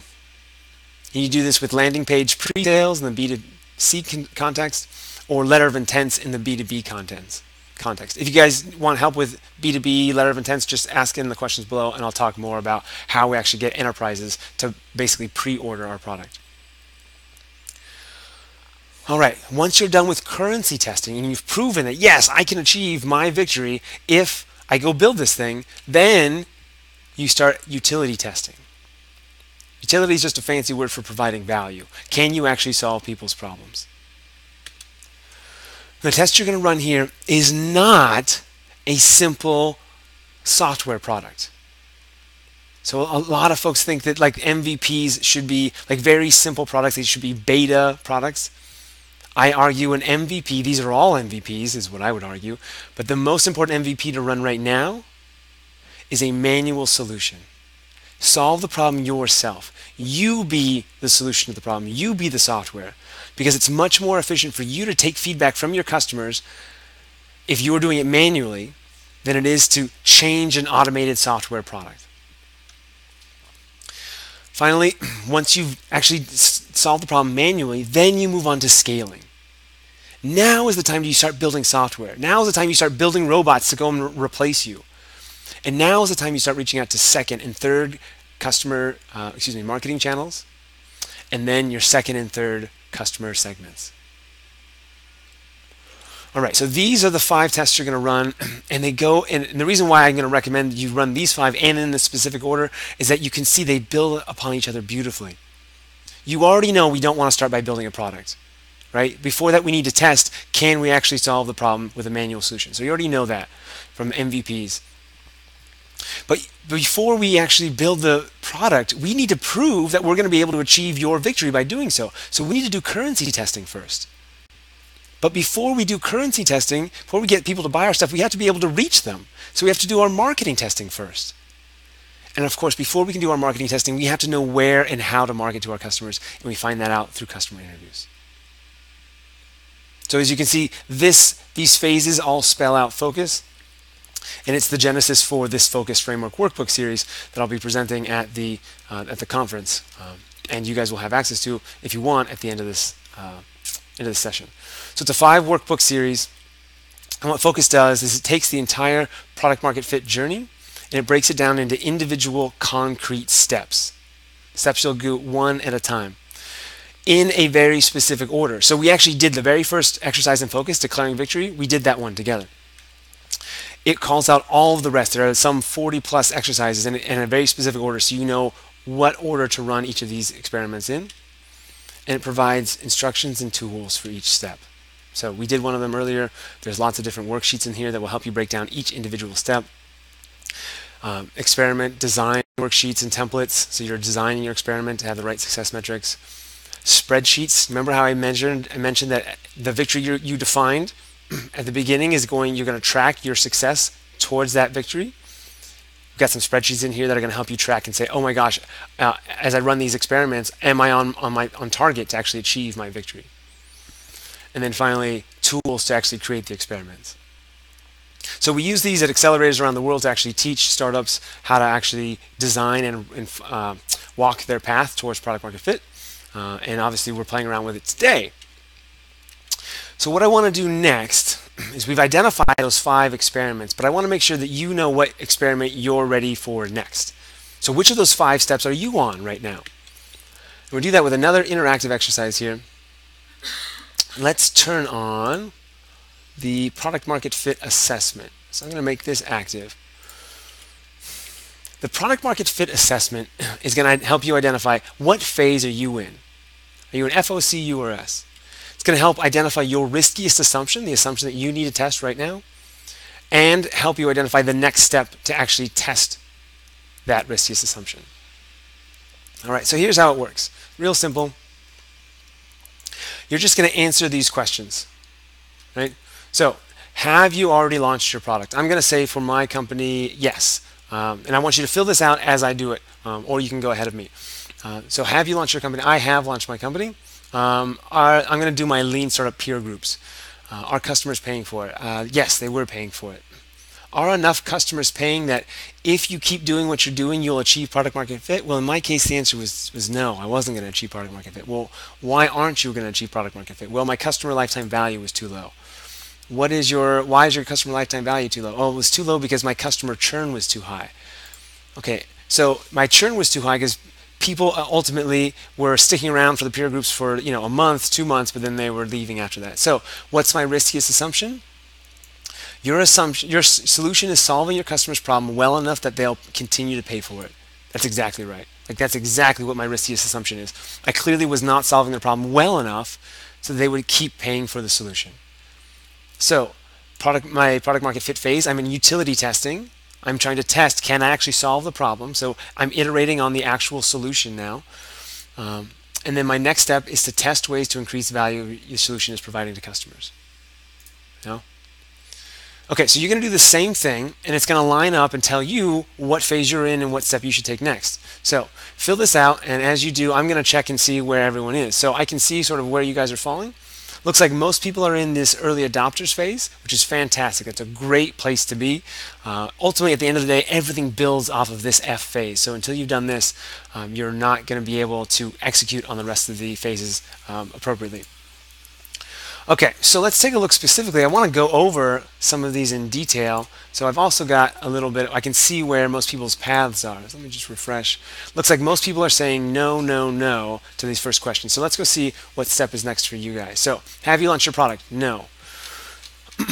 And you do this with landing page pre-sales in the B2C context or letter of intents in the B2B context. Context. If you guys want help with B2B letter of intents, just ask in the questions below and I'll talk more about how we actually get enterprises to basically pre-order our product. All right, once you're done with currency testing and you've proven that, yes, I can achieve my victory if I go build this thing, then you start utility testing. Utility is just a fancy word for providing value. Can you actually solve people's problems? The test you're going to run here is not a simple software product. So a lot of folks think that like MVPs should be like very simple products. They should be beta products. I argue an MVP, these are all MVPs, is what I would argue, but the most important MVP to run right now is a manual solution. Solve the problem yourself. You be the solution to the problem. You be the software. Because it's much more efficient for you to take feedback from your customers if you're doing it manually than it is to change an automated software product. Finally, once you've actually solved the problem manually, then you move on to scaling. Now is the time you start building software. Now is the time you start building robots to go and re- replace you. And now is the time you start reaching out to second and third customer, uh, excuse me, marketing channels, and then your second and third customer segments. All right, so these are the five tests you're going to run, and they go. And the reason why I'm going to recommend you run these five and in the specific order is that you can see they build upon each other beautifully. you already know we don't want to start by building a product, right? Before that, we need to test can we actually solve the problem with a manual solution. So you already know that from MVPs. But before we actually build the product, we need to prove that we're going to be able to achieve your victory by doing so. So we need to do currency testing first. But before we do currency testing, before we get people to buy our stuff, we have to be able to reach them. So we have to do our marketing testing first. And of course, before we can do our marketing testing, we have to know where and how to market to our customers, and we find that out through customer interviews. So as you can see, this these phases all spell out focus, and it's the genesis for this focus framework workbook series that I'll be presenting at the uh, at the conference, um, and you guys will have access to if you want at the end of this uh, end of this session. So it's a five workbook series, and what Focus does is it takes the entire product market fit journey and it breaks it down into individual concrete steps. Steps you'll do one at a time in a very specific order. So we actually did the very first exercise in focus, declaring victory. We did that one together. It calls out all of the rest. There are some 40 plus exercises in, in a very specific order, so you know what order to run each of these experiments in. And it provides instructions and tools for each step. So we did one of them earlier. There's lots of different worksheets in here that will help you break down each individual step. Um, experiment design worksheets and templates, so you're designing your experiment to have the right success metrics spreadsheets. Remember how I mentioned I mentioned that the victory you, you defined at the beginning is going. You're going to track your success towards that victory. We've got some spreadsheets in here that are going to help you track and say, oh my gosh, uh, as I run these experiments, am I on on my on target to actually achieve my victory? And then finally, tools to actually create the experiments. So we use these at accelerators around the world to actually teach startups how to actually design and, and uh, walk their path towards product market fit. Uh, and obviously we're playing around with it today. So what I want to do next is we've identified those five experiments, but I want to make sure that you know what experiment you're ready for next. So which of those five steps are you on right now? And we'll do that with another interactive exercise here. Let's turn on the product market fit assessment. So I'm going to make this active. The product market fit assessment is going to help you identify what phase are you in. Are you an FOC, U, or S? It's going to help identify your riskiest assumption, the assumption that you need to test right now, and help you identify the next step to actually test that riskiest assumption. All right, so here's how it works. Real simple. You're just going to answer these questions, right? So, have you already launched your product? I'm going to say for my company, yes. Um, and I want you to fill this out as I do it, um, or you can go ahead of me. Uh, so have you launched your company? I have launched my company. Um, I'm going to do my lean startup peer groups. Uh, are customers paying for it? Uh, yes, they were paying for it. Are enough customers paying that if you keep doing what you're doing, you'll achieve product market fit? Well, in my case, the answer was, was no. I wasn't going to achieve product market fit. Well, why aren't you going to achieve product market fit? Well, my customer lifetime value was too low. What is your, why is your customer lifetime value too low? Oh, it was too low because my customer churn was too high. Okay, so my churn was too high because people uh, ultimately were sticking around for the peer groups for you know a month, two months, but then they were leaving after that. So what's my riskiest assumption? Your assumption, your solution is solving your customer's problem well enough that they'll continue to pay for it. That's exactly right. Like that's exactly what my riskiest assumption is. I clearly was not solving the problem well enough so they would keep paying for the solution. So, product my product market fit phase, I'm in utility testing. I'm trying to test can I actually solve the problem? So I'm iterating on the actual solution now. Um, and then my next step is to test ways to increase the value your solution is providing to customers. Know? Okay, so you're going to do the same thing, and it's going to line up and tell you what phase you're in and what step you should take next. So fill this out, and as you do, I'm going to check and see where everyone is. So I can see sort of where you guys are falling. Looks like most people are in this early adopters phase, which is fantastic. It's a great place to be. Uh, ultimately, at the end of the day, everything builds off of this F phase. So until you've done this, um, you're not going to be able to execute on the rest of the phases um, appropriately. Okay, so let's take a look specifically. I want to go over some of these in detail. So I've also got a little bit, I can see where most people's paths are. Let me just refresh. Looks like most people are saying no, no, no to these first questions. So let's go see what step is next for you guys. So have you launched your product? No.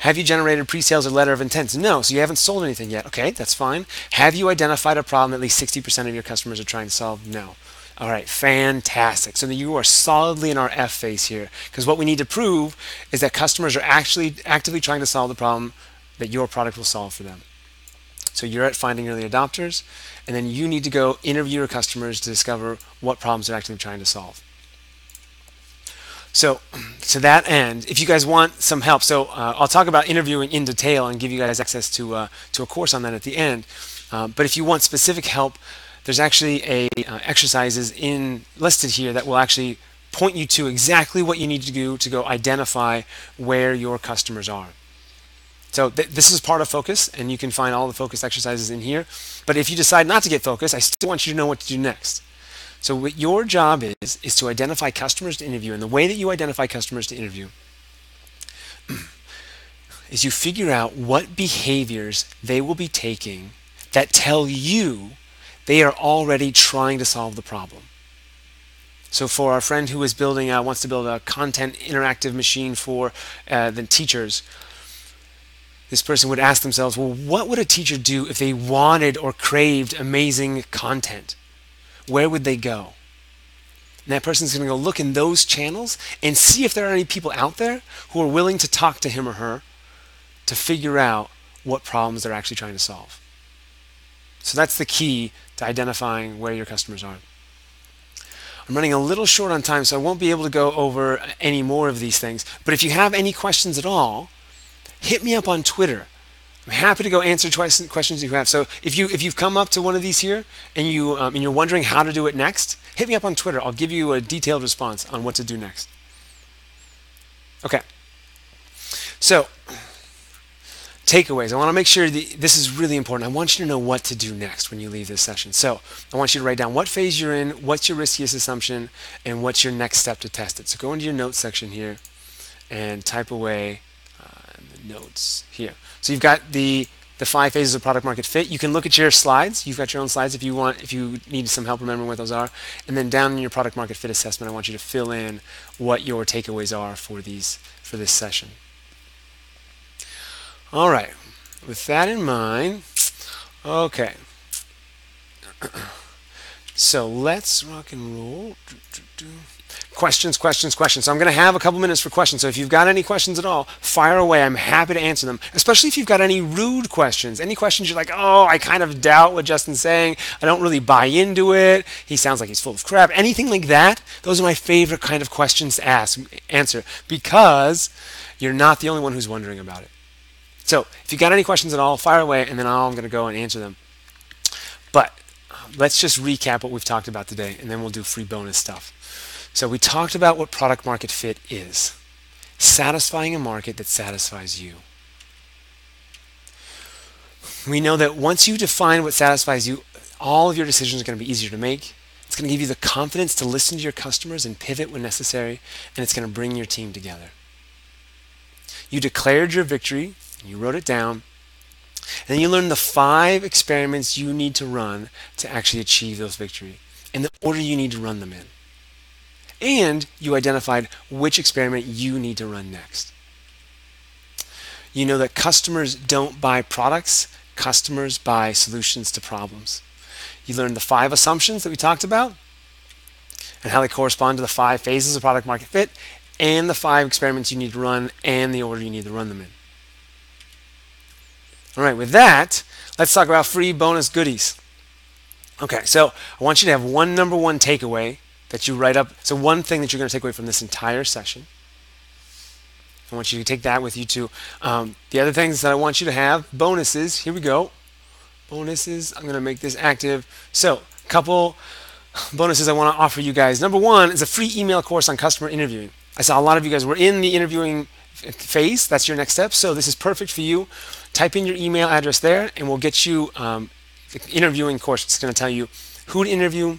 have you generated pre-sales or letter of intent? No. So you haven't sold anything yet. Okay, that's fine. Have you identified a problem at least 60% of your customers are trying to solve? No. All right, fantastic. So you are solidly in our F phase here because what we need to prove is that customers are actually actively trying to solve the problem that your product will solve for them. So you're at finding early adopters, and then you need to go interview your customers to discover what problems they're actually trying to solve. So, to that end, if you guys want some help, so uh, I'll talk about interviewing in detail and give you guys access to uh, to a course on that at the end. Uh, but if you want specific help, there's actually a uh, exercises in listed here that will actually point you to exactly what you need to do to go identify where your customers are. So th this is part of focus, and you can find all the focus exercises in here. But if you decide not to get focused, I still want you to know what to do next. So what your job is, is to identify customers to interview. And the way that you identify customers to interview is you figure out what behaviors they will be taking that tell you they are already trying to solve the problem. So for our friend who is building, uh, wants to build a content interactive machine for uh, the teachers, this person would ask themselves, well, what would a teacher do if they wanted or craved amazing content? Where would they go? And that person's going to go look in those channels and see if there are any people out there who are willing to talk to him or her to figure out what problems they're actually trying to solve. So that's the key to identifying where your customers are. I'm running a little short on time, so I won't be able to go over any more of these things. But if you have any questions at all, hit me up on Twitter. I'm happy to go answer questions you have. So if you if you've come up to one of these here and you um, and you're wondering how to do it next, hit me up on Twitter. I'll give you a detailed response on what to do next. Okay. So takeaways. I want to make sure that this is really important. I want you to know what to do next when you leave this session. So I want you to write down what phase you're in, what's your riskiest assumption, and what's your next step to test it. So go into your notes section here and type away uh, the notes here. So you've got the the five phases of product market fit. You can look at your slides. You've got your own slides if you want, if you need some help remembering what those are. And then down in your product market fit assessment, I want you to fill in what your takeaways are for these for this session. All right. With that in mind, okay. so let's rock and roll questions, questions, questions. So I'm going to have a couple minutes for questions. So if you've got any questions at all, fire away. I'm happy to answer them, especially if you've got any rude questions. Any questions you're like, oh, I kind of doubt what Justin's saying. I don't really buy into it. He sounds like he's full of crap. Anything like that, those are my favorite kind of questions to ask, answer, because you're not the only one who's wondering about it. So if you got any questions at all, fire away, and then I'm going to go and answer them. But let's just recap what we've talked about today, and then we'll do free bonus stuff. So we talked about what product market fit is. Satisfying a market that satisfies you. We know that once you define what satisfies you, all of your decisions are going to be easier to make. It's going to give you the confidence to listen to your customers and pivot when necessary, and it's going to bring your team together. You declared your victory, you wrote it down, and then you learned the five experiments you need to run to actually achieve those victory and the order you need to run them in and you identified which experiment you need to run next. You know that customers don't buy products, customers buy solutions to problems. You learned the five assumptions that we talked about and how they correspond to the five phases of product market fit and the five experiments you need to run and the order you need to run them in. All right, with that, let's talk about free bonus goodies. Okay, so I want you to have one number one takeaway that you write up. So one thing that you're going to take away from this entire session. I want you to take that with you too. Um, the other things that I want you to have, bonuses. Here we go. Bonuses. I'm going to make this active. So a couple bonuses I want to offer you guys. Number one is a free email course on customer interviewing. I saw a lot of you guys were in the interviewing phase. That's your next step. So this is perfect for you. Type in your email address there, and we'll get you um, the interviewing course. It's going to tell you who to interview,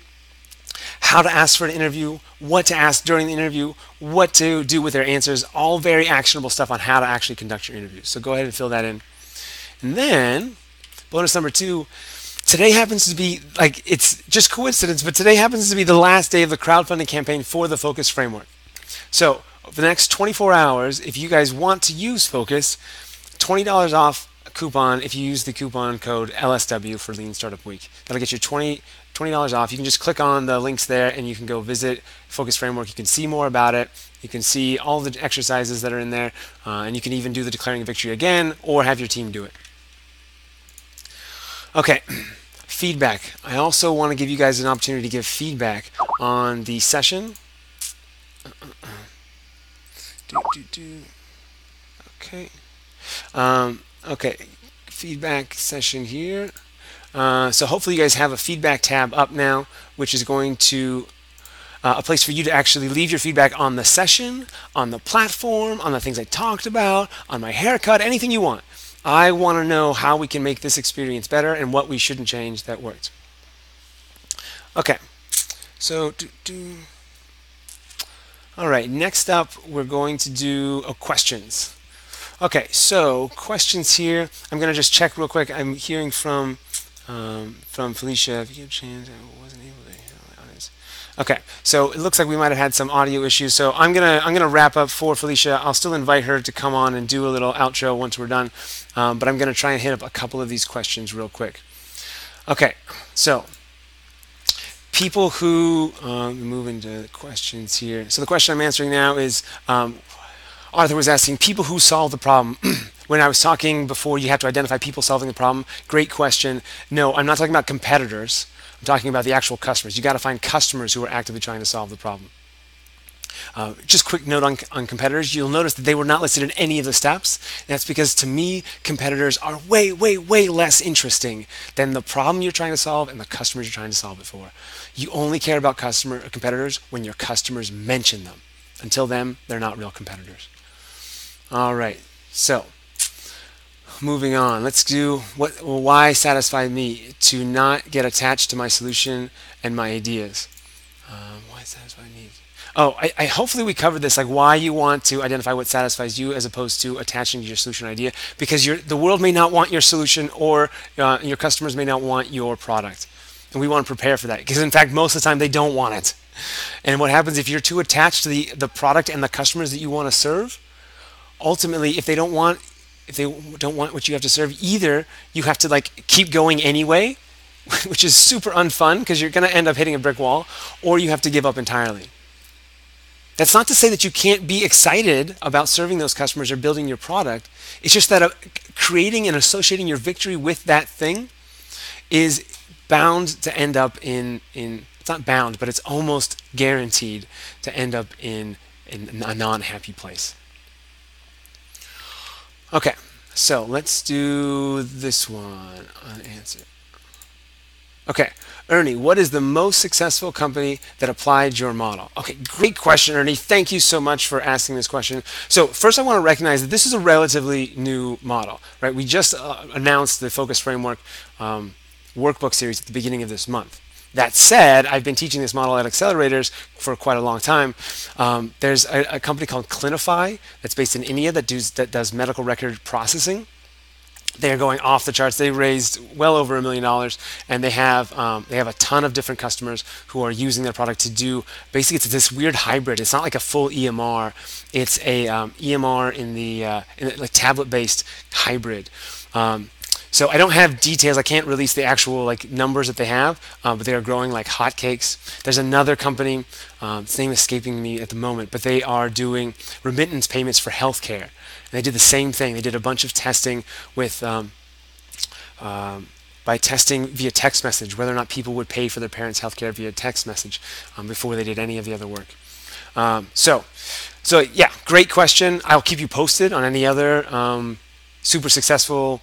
how to ask for an interview, what to ask during the interview, what to do with their answers, all very actionable stuff on how to actually conduct your interview. So go ahead and fill that in. And then, bonus number two, today happens to be like it's just coincidence, but today happens to be the last day of the crowdfunding campaign for the Focus Framework. So, the next 24 hours, if you guys want to use Focus, $20 off coupon if you use the coupon code LSW for Lean Startup Week. That'll get you 20 $20 off. You can just click on the links there and you can go visit Focus Framework. You can see more about it. You can see all the exercises that are in there, uh, and you can even do the declaring victory again or have your team do it. Okay, feedback. I also want to give you guys an opportunity to give feedback on the session. Do, do, do. Okay. Um, okay, feedback session here. Uh, so hopefully you guys have a feedback tab up now, which is going to uh, a place for you to actually leave your feedback on the session, on the platform, on the things I talked about, on my haircut, anything you want. I want to know how we can make this experience better and what we shouldn't change that worked. Okay, so do, do. All right. Next up, we're going to do uh, questions. Okay, so questions here. I'm going to just check real quick. I'm hearing from um, from Felicia. If you have a chance, I wasn't able to hear. Okay, so it looks like we might have had some audio issues. So I'm gonna I'm gonna wrap up for Felicia. I'll still invite her to come on and do a little outro once we're done. Um, but I'm gonna try and hit up a couple of these questions real quick. Okay, so people who um, move into questions here. So the question I'm answering now is um, Arthur was asking people who solve the problem. when I was talking before, you have to identify people solving the problem. Great question. No, I'm not talking about competitors. I'm talking about the actual customers. You got to find customers who are actively trying to solve the problem. Uh, just quick note on, on competitors. You'll notice that they were not listed in any of the steps. That's because to me, competitors are way, way, way less interesting than the problem you're trying to solve and the customers you're trying to solve it for. You only care about customer competitors when your customers mention them. Until then, they're not real competitors. All right, so moving on. Let's do what why satisfy me to not get attached to my solution and my ideas. Um, why satisfy needs? Oh, I, I, hopefully we covered this, like why you want to identify what satisfies you as opposed to attaching to your solution idea, because the world may not want your solution or uh, your customers may not want your product, and we want to prepare for that. Because in fact, most of the time they don't want it. And what happens if you're too attached to the the product and the customers that you want to serve? ultimately, if they don't want if they don't want what you have to serve, either you have to like keep going anyway, which is super unfun because you're going to end up hitting a brick wall, or you have to give up entirely. That's not to say that you can't be excited about serving those customers or building your product. It's just that uh, creating and associating your victory with that thing is bound to end up in in it's not bound, but it's almost guaranteed to end up in, in a non-happy place. Okay, so let's do this one. Unanswered. Okay, Ernie, what is the most successful company that applied your model? Okay, great question, Ernie. Thank you so much for asking this question. So first I want to recognize that this is a relatively new model, right? We just uh, announced the Focus Framework um, workbook series at the beginning of this month. That said, I've been teaching this model at accelerators for quite a long time. Um, there's a, a, company called Clinify that's based in India that does, that does medical record processing. They are going off the charts. They raised well over a million dollars, and they have um, they have a ton of different customers who are using their product to do. Basically, it's this weird hybrid. It's not like a full EMR. It's a um, EMR in the uh, in like tablet-based hybrid. Um, so I don't have details. I can't release the actual like numbers that they have, uh, but they are growing like hotcakes. There's another company, um, its name escaping me at the moment, but they are doing remittance payments for healthcare. And they did the same thing. They did a bunch of testing with. Um, um, by testing via text message whether or not people would pay for their parents' healthcare via text message um, before they did any of the other work. Um, so, so yeah, great question. I'll keep you posted on any other um, super successful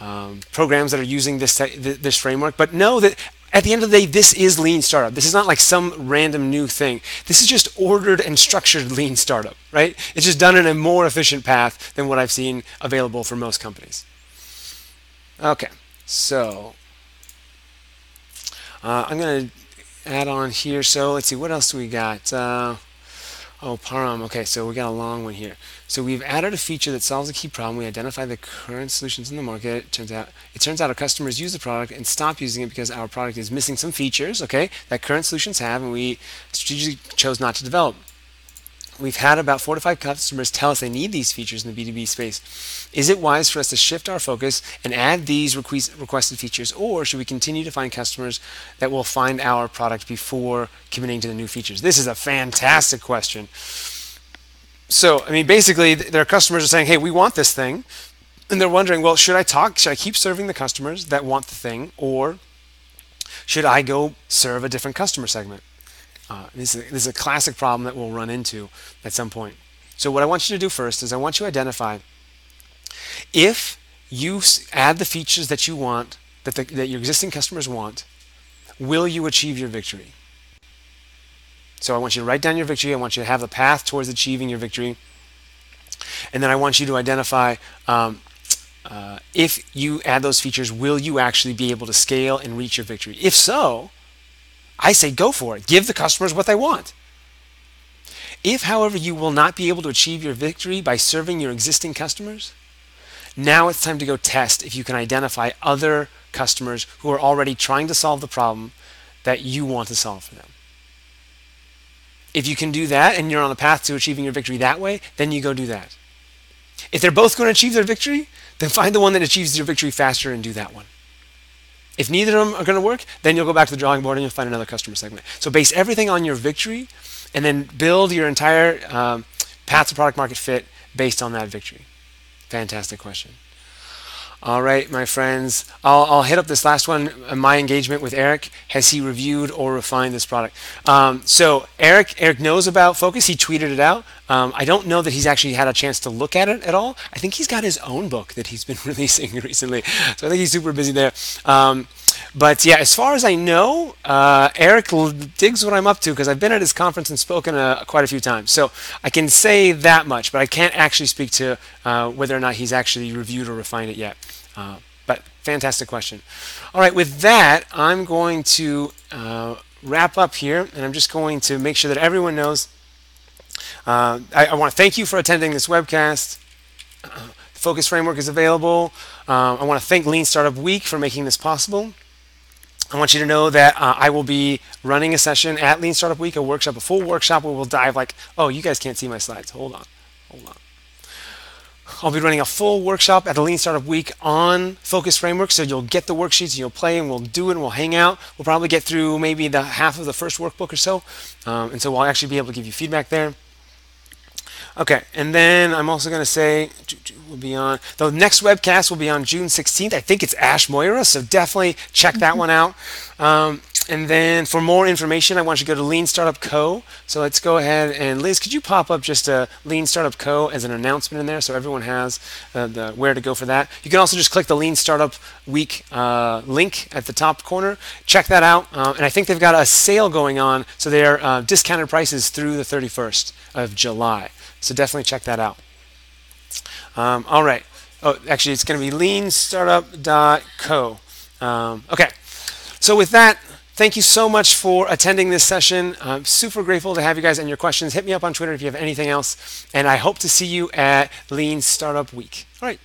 um, programs that are using this this framework. But know that at the end of the day, this is lean startup. This is not like some random new thing. This is just ordered and structured lean startup, right? It's just done in a more efficient path than what I've seen available for most companies. Okay, so uh, I'm going to add on here. So let's see, what else do we got? Uh, Oh, Param. Okay, so we got a long one here. So we've added a feature that solves a key problem. We identify the current solutions in the market. It turns out it turns out our customers use the product and stop using it because our product is missing some features, okay, that current solutions have, and we strategically chose not to develop. we've had about four to five customers tell us they need these features in the B2B space. Is it wise for us to shift our focus and add these request, requested features, or should we continue to find customers that will find our product before committing to the new features? This is a fantastic question. So, I mean, basically, their customers are saying, hey, we want this thing. And they're wondering, well, should I talk? Should I keep serving the customers that want the thing, or should I go serve a different customer segment? Uh, this, is a, this is a classic problem that we'll run into at some point. So what I want you to do first is I want you to identify if you add the features that you want, that, the, that your existing customers want, will you achieve your victory? So I want you to write down your victory. I want you to have the path towards achieving your victory. And then I want you to identify um, uh, if you add those features, will you actually be able to scale and reach your victory? If so, I say go for it. Give the customers what they want. If, however, you will not be able to achieve your victory by serving your existing customers, now it's time to go test if you can identify other customers who are already trying to solve the problem that you want to solve for them. If you can do that and you're on the path to achieving your victory that way, then you go do that. If they're both going to achieve their victory, then find the one that achieves your victory faster and do that one. If neither of them are going to work, then you'll go back to the drawing board and you'll find another customer segment. So base everything on your victory and then build your entire um, path to product market fit based on that victory. Fantastic question. All right, my friends, I'll, I'll, hit up this last one. Uh, my engagement with Eric. Has he reviewed or refined this product? Um, so Eric, Eric knows about Focus. He tweeted it out. Um, I don't know that he's actually had a chance to look at it at all. I think he's got his own book that he's been releasing recently. So I think he's super busy there. Um, but yeah, as far as I know, uh, Eric digs what I'm up to because I've been at his conference and spoken uh, quite a few times. So I can say that much, but I can't actually speak to uh, whether or not he's actually reviewed or refined it yet. Uh, but fantastic question. All right, with that, I'm going to uh, wrap up here, and I'm just going to make sure that everyone knows. Uh, I, I want to thank you for attending this webcast. the Focus Framework is available. I want to thank Lean Startup Week for making this possible. I want you to know that uh, I will be running a session at Lean Startup Week, a workshop, a full workshop where we'll dive like, oh, you guys can't see my slides. Hold on, hold on. I'll be running a full workshop at the Lean Startup Week on Focus Framework, so you'll get the worksheets and you'll play and we'll do it and we'll hang out. We'll probably get through maybe the half of the first workbook or so, um, and so we'll actually be able to give you feedback there. Okay, and then I'm also going to say we'll be on the next webcast will be on June 16th. I think it's Ash Maurya, so definitely check that one out. Um, and then for more information, I want you to go to Lean Startup Co. So let's go ahead and Liz, could you pop up just a Lean Startup Co. as an announcement in there so everyone has uh, the where to go for that. You can also just click the Lean Startup Week uh, link at the top corner. Check that out. Uh, and I think they've got a sale going on, so they're uh, discounted prices through the 31st of July. So definitely check that out. Um, all right. Oh, actually, it's going to be leanstartup.co. Um, okay. So with that, thank you so much for attending this session. I'm super grateful to have you guys and your questions. Hit me up on Twitter if you have anything else. And I hope to see you at Lean Startup Week. All right.